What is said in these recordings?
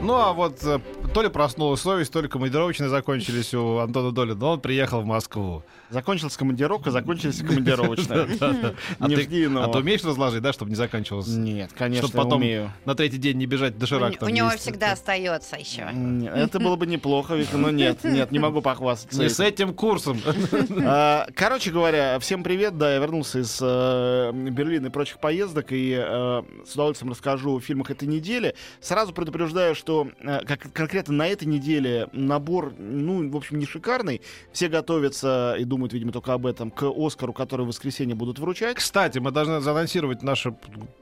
Ну, а вот э, то ли проснулась совесть, то ли командировочные закончились у Антона Доли, но он приехал в Москву. Закончилась командировка, закончилась командировочная. А ты а ты умеешь разложить, да, чтобы не заканчивалось? Нет, конечно, Чтобы потом на третий день не бежать не- там у него всегда остается еще. Это было бы неплохо, Вика, но нет, нет, не могу похвастаться. Не с этим курсом. А, Короче говоря, всем привет. Да, я вернулся из э, Берлина и прочих поездок и э, с удовольствием расскажу о фильмах этой недели. Сразу предупреждаю, что э, как, конкретно на этой неделе набор, ну, в общем, не шикарный. Все готовятся и думают, видимо, только об этом к Оскару, который в воскресенье будут вручать. Кстати, мы должны заанонсировать наше...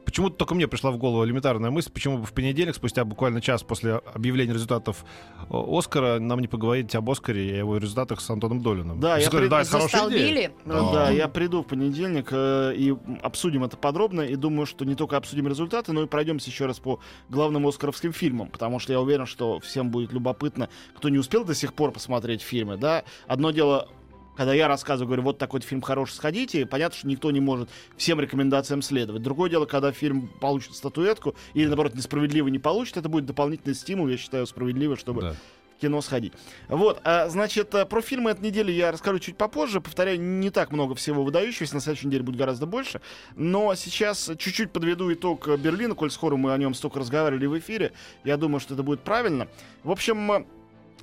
Почему-то только мне пришла в голову элементарная мысль, почему бы в понедельник, спустя буквально час после объявления результатов э, Оскара, нам не поговорить об Оскаре и о его результатах с Антоном Долиным. Да, я говорю, при- да, это хорошая идея. Ну Да, я приду в понедельник э, и обсудим это подробно. И думаю, что не только обсудим результаты, но и пройдемся еще раз по главным оскаровским фильмам. Потому что я уверен, что всем будет любопытно, кто не успел до сих пор посмотреть фильмы. Да? Одно дело когда я рассказываю, говорю, вот такой фильм хороший, сходите, понятно, что никто не может всем рекомендациям следовать. Другое дело, когда фильм получит статуэтку, или, наоборот, несправедливо не получит, это будет дополнительный стимул, я считаю, справедливо, чтобы Да. в кино сходить. Вот, а, значит, э, про фильмы этой недели я расскажу чуть попозже. Повторяю, не так много всего выдающегося, на следующей неделе будет гораздо больше. Но сейчас чуть-чуть подведу итог Берлина, коль скоро мы о нем столько разговаривали в эфире. Я думаю, что это будет правильно. В общем,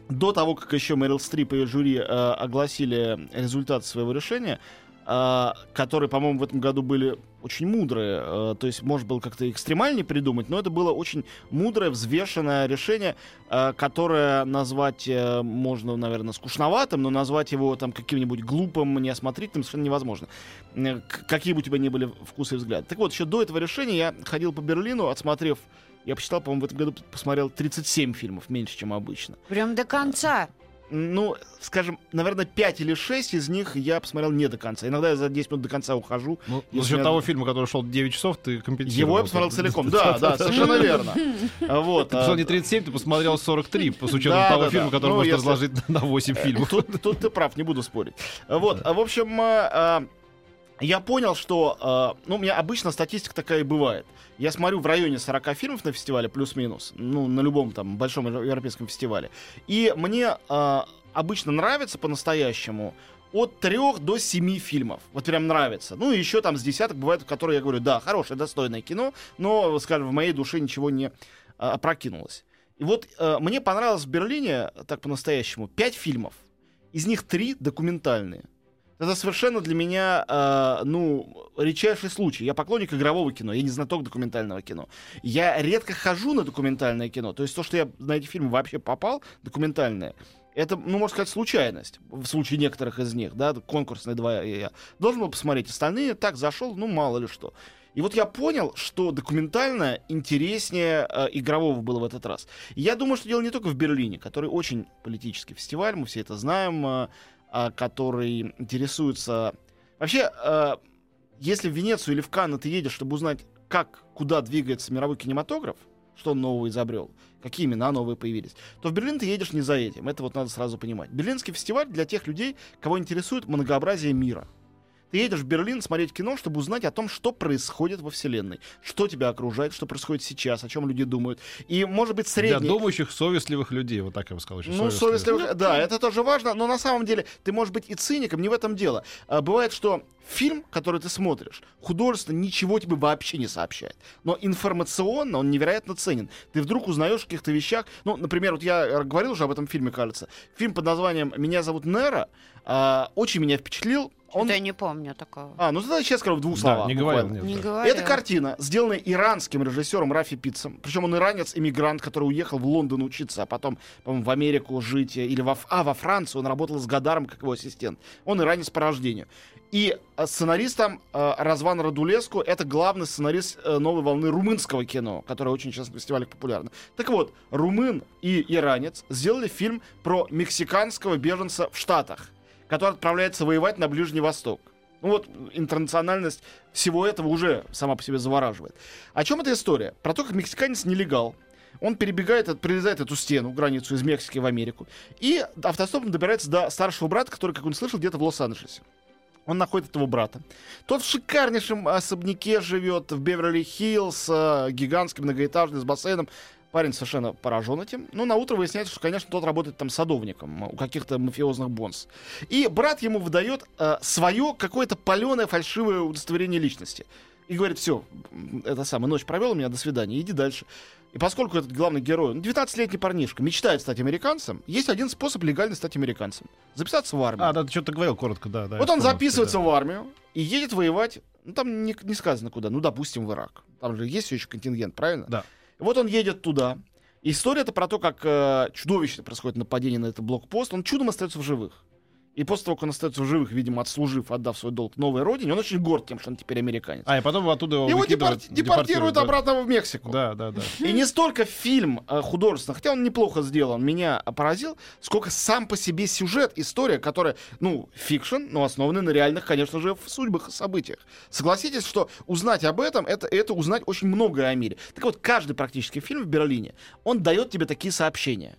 до того, как еще Мэрил Стрип и жюри э, огласили результаты своего решения, э, которые, по-моему, в этом году были очень мудрые. э, то есть, может было как-то экстремальнее придумать, но это было очень мудрое, взвешенное решение, э, которое назвать э, можно, наверное, скучноватым, но назвать его там каким-нибудь глупым, неосмотрительным совершенно невозможно. Э, какие бы у тебя ни были вкусы и взгляды. Так вот, еще до этого решения я ходил по Берлину, отсмотрев я посчитал, по-моему, в этом году посмотрел 37 фильмов, меньше, чем обычно. Прям до конца. Ну, скажем, наверное, 5 или 6 из них я посмотрел не до конца. Иногда я за 10 минут до конца ухожу. Ну, за счет я- того фильма, который шел 9 часов, ты компенсировал. Его я посмотрел целиком. Да, да, совершенно верно. Вот. Ты а, посмотрел не 37, ты посмотрел 43, с учетом того фильма, который Ну, можно разложить на 8 фильмов. Тут, ты прав, не буду спорить. Вот, а, в общем, а, а, я понял, что, а, ну, у меня обычно статистика такая и бывает. Я смотрю в районе 40 фильмов на фестивале, плюс-минус, ну, на любом там большом европейском фестивале. И мне а, обычно нравится по-настоящему от трех до семи фильмов. Вот прям нравится. Ну, и еще там с десяток бывает, которые я говорю, да, хорошее, достойное кино, но, скажем, в моей душе ничего не а, опрокинулось. И вот э, мне понравилось в Берлине, так по-настоящему, пять фильмов. Из них три документальные. Это совершенно для меня, э, ну, редчайший случай. Я поклонник игрового кино, я не знаток документального кино. Я редко хожу на документальное кино. То есть то, что я на эти фильмы вообще попал, документальное, это, ну, можно сказать, случайность. В случае некоторых из них, да, конкурсные два я, должен был посмотреть. Остальные так зашел, ну, мало ли что. И вот я понял, что документально интереснее э, игрового было в этот раз. И я думаю, что дело не только в Берлине, который очень политический фестиваль, мы все это знаем, э, а, который интересуется... Вообще, э, если в Венецию или в Канны ты едешь, чтобы узнать, как, куда двигается мировой кинематограф, что он нового изобрел, какие имена новые появились, то в Берлин ты едешь не за этим. Это вот надо сразу понимать. Берлинский фестиваль для тех людей, кого интересует многообразие мира. Ты едешь в Берлин смотреть кино, чтобы узнать о том, что происходит во Вселенной, что тебя окружает, что происходит сейчас, о чем люди думают. И, может быть, Для средний... думающих, совестливых людей, вот так я бы сказал. еще Ну, совестливых, да, это тоже важно, но на самом деле ты можешь быть и циником, не в этом дело. А, бывает, что фильм, который ты смотришь, художественно ничего тебе вообще не сообщает. Но информационно он невероятно ценен. Ты вдруг узнаешь о каких-то вещах. Ну, например, вот я э, говорил уже об этом фильме, кажется. Фильм под названием «Меня зовут Нера» а, очень меня впечатлил. Он... Я не помню такого. А, ну тогда сейчас скажу в двух Да, словах. не буквально. говорил. Не да. говорю. Это картина, сделанная иранским режиссером Рафи Питцем. Причем он иранец-иммигрант, который уехал в Лондон учиться, а потом, по-моему, в Америку жить. Или во, а, во Францию. Он работал с Гадаром как его ассистент. Он иранец по рождению. И э, сценаристом э, Разван Радулеску это главный сценарист э, новой волны румынского кино, которое очень сейчас на фестивалях популярно. Так вот, румын и иранец сделали фильм про мексиканского беженца в Штатах который отправляется воевать на Ближний Восток. Ну вот интернациональность всего этого уже сама по себе завораживает. О чем эта история? Про то, как мексиканец нелегал. Он перебегает, от- прорезает эту стену, границу из Мексики в Америку, и автостопом добирается до старшего брата, который, как он слышал, где-то в Лос-Анджелесе. Он находит этого брата. Тот в шикарнейшем особняке живет в Беверли-Хиллз, э, гигантский многоэтажный с бассейном. Парень совершенно поражен этим. Ну, на утро выясняется, что, конечно, тот работает там садовником у каких-то мафиозных бонс. И брат ему выдает э, свое какое-то паленое фальшивое удостоверение личности. И говорит, все, это самое, ночь провел у меня, до свидания, иди дальше. И поскольку этот главный герой, ну, 19-летний парнишка, мечтает стать американцем, есть один способ легально стать американцем. Записаться в армию. А, да, ты что-то говорил коротко, да. да Вот он записывается да. в армию и едет воевать. Ну, там не, не сказано куда. Ну, допустим, в Ирак. Там же есть еще контингент, правильно? Да. Вот он едет туда. История это про то, как э, чудовищно происходит нападение на этот блокпост. Он чудом остается в живых. И после того, как он остается в живых, видимо, отслужив, отдав свой долг новой родине, он очень горд тем, что он теперь американец. А, и потом оттуда его Его депорти- депортируют да. обратно в Мексику. Да, да, да. И не столько фильм э, художественно, хотя он неплохо сделан, меня поразил, сколько сам по себе сюжет, история, которая, ну, fiction, но основанный на реальных, конечно же, в судьбах и событиях. Согласитесь, что узнать об этом, это, это узнать очень многое о мире. Так вот, каждый практически фильм в Берлине, он дает тебе такие сообщения.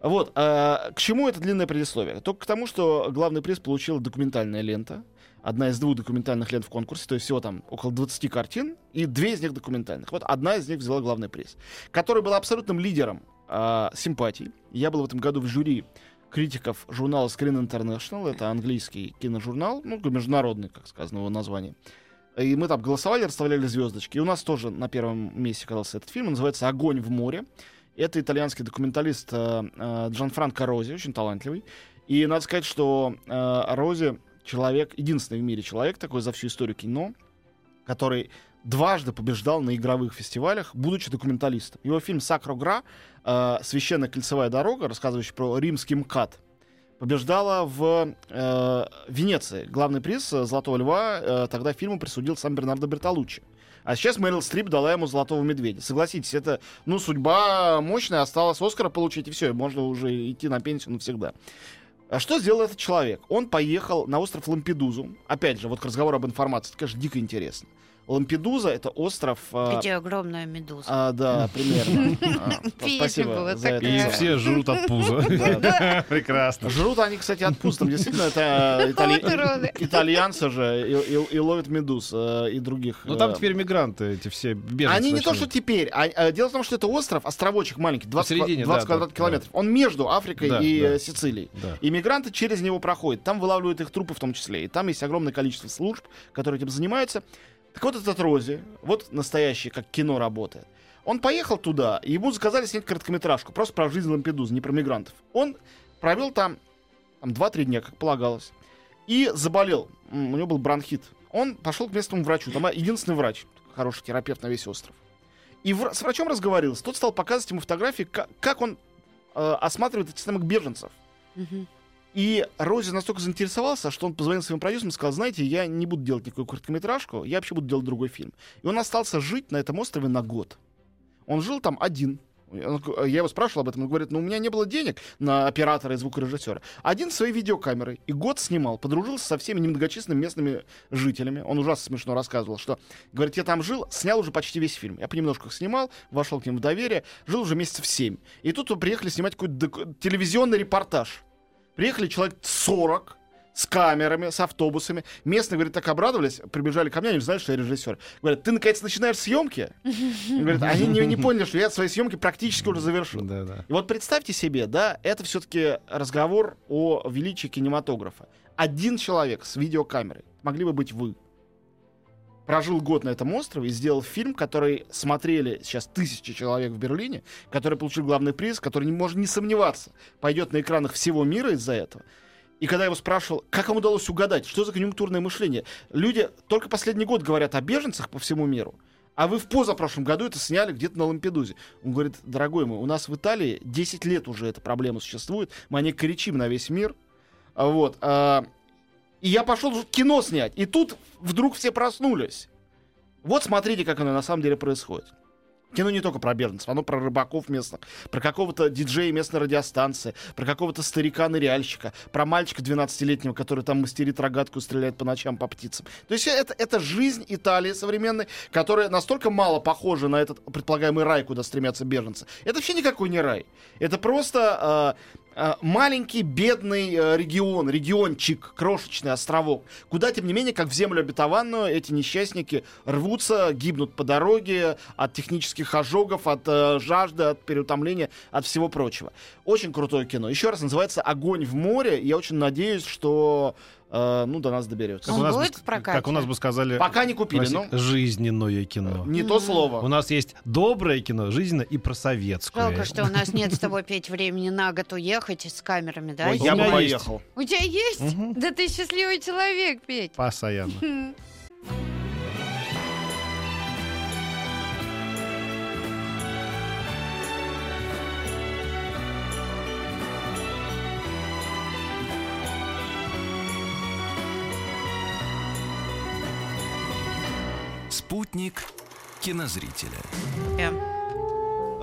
Вот, э, к чему это длинное предисловие? Только к тому, что главный приз получила документальная лента. Одна из двух документальных лент в конкурсе, то есть всего там около 20 картин, и две из них документальных. Вот одна из них взяла главный приз, который был абсолютным лидером э, симпатий. Я был в этом году в жюри критиков журнала Screen International, это английский киножурнал, ну, международный, как сказано его название. И мы там голосовали, расставляли звездочки. И у нас тоже на первом месте оказался этот фильм, называется «Огонь в море». Это итальянский документалист э, э, Джанфранко Рози, очень талантливый. И надо сказать, что э, Рози человек, единственный в мире человек такой за всю историю кино, который дважды побеждал на игровых фестивалях, будучи документалистом. Его фильм «Сакро Гра», э, «Священная кольцевая дорога», рассказывающий про римский МКАД, побеждала в э, Венеции. Главный приз «Золотого льва» э, тогда фильму присудил сам Бернардо Бертолуччи. А сейчас Мэрил Стрип дала ему «Золотого медведя». Согласитесь, это, ну, судьба мощная, осталось Оскара получить, и все, можно уже идти на пенсию навсегда. А что сделал этот человек? Он поехал на остров Лампедузу. Опять же, вот к разговору об информации, это, конечно, дико интересно. Лампедуза — это остров... а, Где огромная медуза. а, да, примерно. А, Спасибо за это. И все жрут от пуза. Прекрасно. Жрут они, кстати, от. Там действительно это уроды. итальянцы же и, ловят медуз э, и других. Ну там э, теперь мигранты эти все беженцы. Они не то, что теперь. а- дело в том, что это остров, островочек маленький, 20, Посередине, 20 да, квадратных километров. Он между Африкой и э, Сицилией. И мигранты через него проходят. Там вылавливают их трупы в том числе. И там есть огромное количество служб, которые этим занимаются. Так вот этот Рози, вот настоящий, как кино работает. Он поехал туда, и ему заказали снять короткометражку, просто про жизнь Лампедузы, не про мигрантов. Он провел там, там 2-3 дня, как полагалось, и заболел. У него был бронхит. Он пошел к местному врачу. Там единственный врач, хороший терапевт на весь остров. И вра- с врачом разговаривался. Тот стал показывать ему фотографии, ка- как, он э, осматривает этих самых беженцев. Мгм. И Рози настолько заинтересовался, что он позвонил своим продюсерам и сказал, знаете, я не буду делать никакую короткометражку, я вообще буду делать другой фильм. И он остался жить на этом острове на год. Он жил там один. Он- Я его спрашивал об этом, он говорит, ну у меня не было денег на оператора и звукорежиссера. Один своей видеокамерой. И год снимал, подружился со всеми немногочисленными местными жителями. Он ужасно смешно рассказывал, что, говорит, я там жил, снял уже почти весь фильм. Я понемножку их снимал, вошел к ним в доверие, жил уже месяцев семь. И тут приехали снимать какой-то телевизионный репортаж. Приехали человек 40 с камерами, с автобусами. Местные, говорит, так обрадовались, прибежали ко мне, они знают, что я режиссер. Говорят, ты наконец начинаешь съемки? Говорят, они не, не поняли, что я свои съемки практически уже завершил. Да, да. И вот представьте себе, да, это все-таки разговор о величии кинематографа. Один человек с видеокамерой, могли бы быть вы, прожил год на этом острове и сделал фильм, который смотрели сейчас тысячи человек в Берлине, который получил главный приз, который не можно не сомневаться, пойдет на экранах всего мира из-за этого. И когда я его спрашивал, как им удалось угадать, что за конъюнктурное мышление, люди только последний год говорят о беженцах по всему миру, а вы в позапрошлом году это сняли где-то на Лампедузе. Он говорит, дорогой мой, у нас в Италии 10 лет уже эта проблема существует, мы о ней кричим на весь мир. А Вот. а, и я пошел кино снять, и тут вдруг все проснулись. Вот смотрите, как оно на самом деле происходит. Кино не только про беженцев, оно про рыбаков местных, про какого-то диджея местной радиостанции, про какого-то старика-ныряльщика, про мальчика 12-летнего, который там мастерит рогатку и стреляет по ночам по птицам. То есть это, это жизнь Италии современной, которая настолько мало похожа на этот предполагаемый рай, куда стремятся беженцы. Это вообще никакой не рай. Это просто э, маленький бедный э, регион, региончик, крошечный островок, куда, тем не менее, как в землю обетованную, эти несчастники рвутся, гибнут по дороге от технических ожогов, от э, жажды, от переутомления, от всего прочего. Очень крутое кино. Еще раз, называется «Огонь в море». Я очень надеюсь, что э, ну, до нас доберется. Как Он у нас будет бы, в прокате? как у нас бы сказали, Пока не купили, но жизненное кино. не то У слово. нас есть доброе кино, жизненное и просоветское. Жалко, что у нас нет с тобой, Петь, времени на год уехать с камерами, да? Ой, у я бы поехал. У тебя есть? Да ты счастливый человек, Петь. Постоянно. Спутник кинозрителя. Э,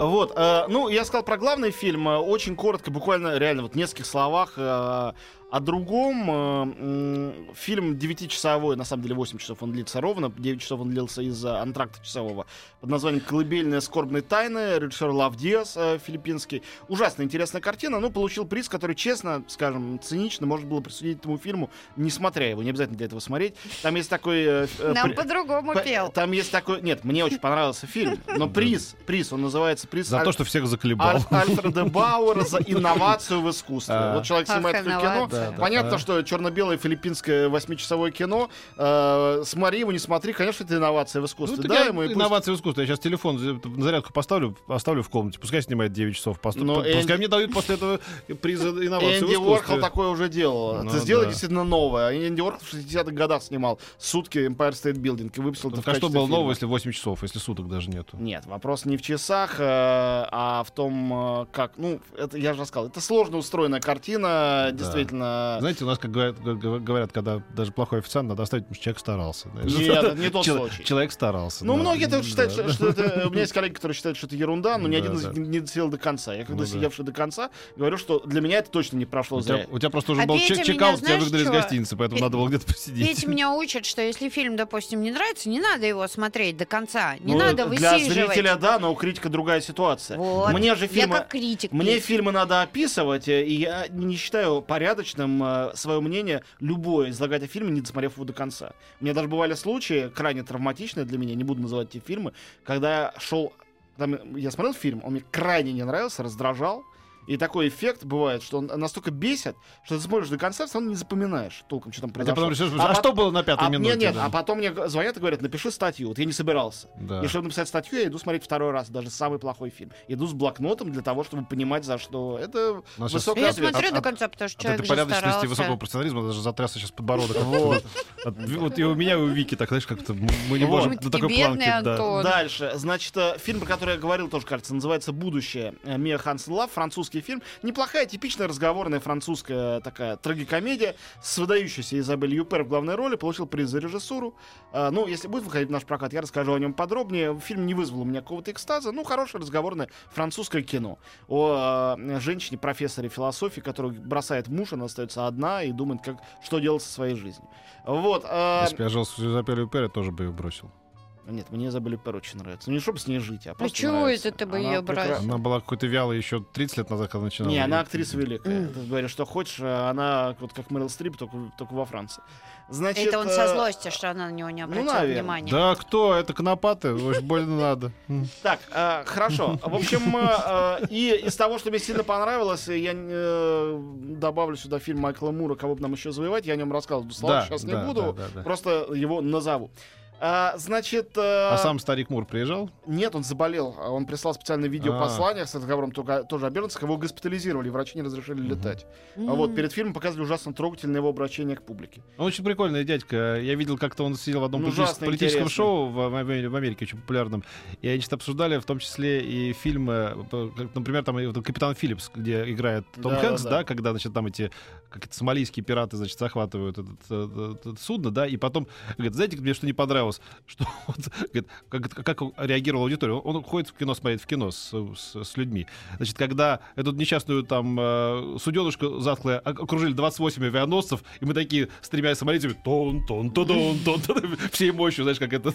Вот, э, ну, я сказал про главный фильм. э, Очень коротко, буквально, реально, вот в нескольких словах. э, о другом. э, м, фильм 9-часовой, на самом деле 8 часов он длится ровно. 9 часов он длился из-за антракта часового. Под названием «Колыбельная скорбной тайны». Режиссер Лав Диас, э, филиппинский. Ужасно интересная картина. Ну, получил приз, который, честно, скажем, цинично можно было присудить этому фильму, не смотря его. Не обязательно для этого смотреть. Там есть такой... э, э, Нам при- по-другому П- пел. Там есть такой... Нет, мне очень понравился фильм. Но приз, приз, он называется приз За Аль- то, что всех заколебал. Аль- Альфреда Бауэра за инновацию в искусстве. А. Вот человек снимает кино. Да, да. Понятно, А. что черно-белое филиппинское восьмичасовое кино. э, смотри его, не смотри, конечно, это инновация в Ну, искусстве. так да, я ему и пусть- инновация в искусстве. Я сейчас телефон на зарядку поставлю, оставлю в комнате. Пускай снимает 9 часов. Поступ- Но Пускай Энди- мне дают после этого приз в Энди. Уорхол такое уже делал. Ну, Ты сделай да. действительно новое. А Энди Уорхол в 60-х годах снимал сутки Empire State Building и выпустил это в а что было нового, если 8 часов, если суток даже нету? Нет, вопрос не в часах, э, а в том, э, как. Ну, это я же рассказал. Это сложно устроенная картина, действительно. Знаете, у нас, как говорят, говорят, когда даже плохой официант, надо оставить, потому что человек старался. Нет, это не тот Чел- случай. Человек старался. Ну, да. многие это считают, Да, что, что это... У меня есть коллеги, которые считают, что это ерунда, но ни Да, один из них не досидел до конца. Я, когда Ну да. сидевший до конца, говорю, что для меня это точно не прошло У тебя, зря. у тебя просто уже А был чек- чекаут, тебя выгнали из гостиницы, поэтому Пе- надо было где-то посидеть. Петя меня учит, что если фильм, допустим, не нравится, не надо его смотреть до конца. Не Ну, надо Для высиживать. зрителя, да, но у критика другая ситуация. Вот. Мне же Я фильмы... как критик. Мне Петь. фильмы надо описывать, э, и я не считаю порядочным э, свое мнение любое излагать о фильме, не досмотрев его до конца. У меня даже бывали случаи, крайне травматичные для меня, не буду называть эти фильмы, когда я шел, там, я смотрел фильм, он мне крайне не нравился, раздражал, и такой эффект бывает, что он настолько бесит, что ты смотришь до конца, все равно не запоминаешь толком, что там А произошло. потом решишь, а, пот- что было на пятой а, минуте? Нет, нет, да? а потом мне звонят и говорят, напиши статью. Вот я не собирался. Да. И чтобы написать статью, я иду смотреть второй раз, даже самый плохой фильм. Иду с блокнотом для того, чтобы понимать, за что. Это У нас щас- высокая Я смотрю От- до от- конца, потому что От человек этой же порядочности и старался. высокого профессионализма даже затрясся сейчас подбородок. Вот. От- Вот и у меня, и у Вики, так, знаешь, как-то мы не можем такие такой. Антон. Дальше. Значит, э, фильм, про который я говорил, тоже, кажется, называется «Будущее». Э, Мия Хансен Лав, французский фильм. Неплохая, типичная разговорная французская такая трагикомедия с выдающейся Изабель Юпер в главной роли. Получил приз за режиссуру. Э, Ну, если будет выходить в наш прокат, я расскажу о нем подробнее. Фильм не вызвал у меня какого-то экстаза. Ну, хорошее разговорное французское кино. О э, женщине, профессоре философии, которая бросает муж, она остается одна и думает, как, что делать со своей жизнью. Вот. э, Если бы я жил с Изабелью Перри, тоже бы ее бросил. Нет, мне Изабель Юпер очень нравится. Ну, не чтобы с ней жить, а просто чего нравится. это ты бы Она её прекра-? Она была какой-то вялой еще 30 лет назад, когда начинала. Не, она И- актриса великая. Ты говоришь, что хочешь, а она вот как Мэрил Стрип, только, только во Франции. Значит, Это он со э, злости, что она на него не обратила наверное. внимания. Да кто? Это конопаты. Очень больно надо. Так, э, хорошо. В общем, э, и из того, что мне сильно понравилось, я добавлю сюда фильм Майкла Мура «Кого бы нам еще завоевать». Я о нем рассказывал. Сейчас не буду, просто его назову. А, значит... э, А сам старик Мур приезжал? Нет, он заболел. А Он прислал специальное видеопослание с разговором только, тоже о беженцах. Его госпитализировали, врачи не разрешили летать. А вот перед фильмом показывали ужасно трогательное его обращение к публике. Он очень прикольный дядька. Я видел, как-то он сидел в одном Ну, политическом, ужасно политическом интересно. шоу в, в Амери- в Америке, очень популярном. И они что-то обсуждали, в том числе и фильмы, как, например, там «Капитан Филлипс», где играет Том Да, Хэнкс, да, да, да. когда, значит, там эти как это сомалийские пираты, значит, захватывают этот, этот- этот судно, да, и потом, говорит, знаете, мне что не понравилось, что вот, говорит, как, как реагировала аудитория, он, он ходит в кино смотреть в кино с, с- с людьми, значит, когда эту несчастную там э, суденушку затхлая ок- окружили 28 авианосцев, и мы такие с тремя сомалийцами, тон, тон, тон, тон, тон, тон, всей мощью, знаешь, как это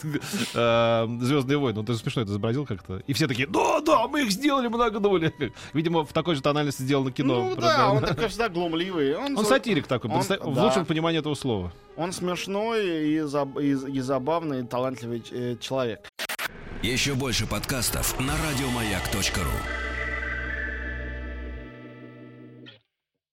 Звездные войны, ну ты смешно это изобразил как-то, и все такие, да, да, мы их сделали, мы нагнули, видимо, в такой же тональности сделано кино. Ну да, он такой всегда глумливый. Он, он сатирик такой, он- в да. лучшем понимании этого слова. Он смешной и, заб- и- и забавный, и талантливый э, человек. Еще больше подкастов на радиомаяк.ру.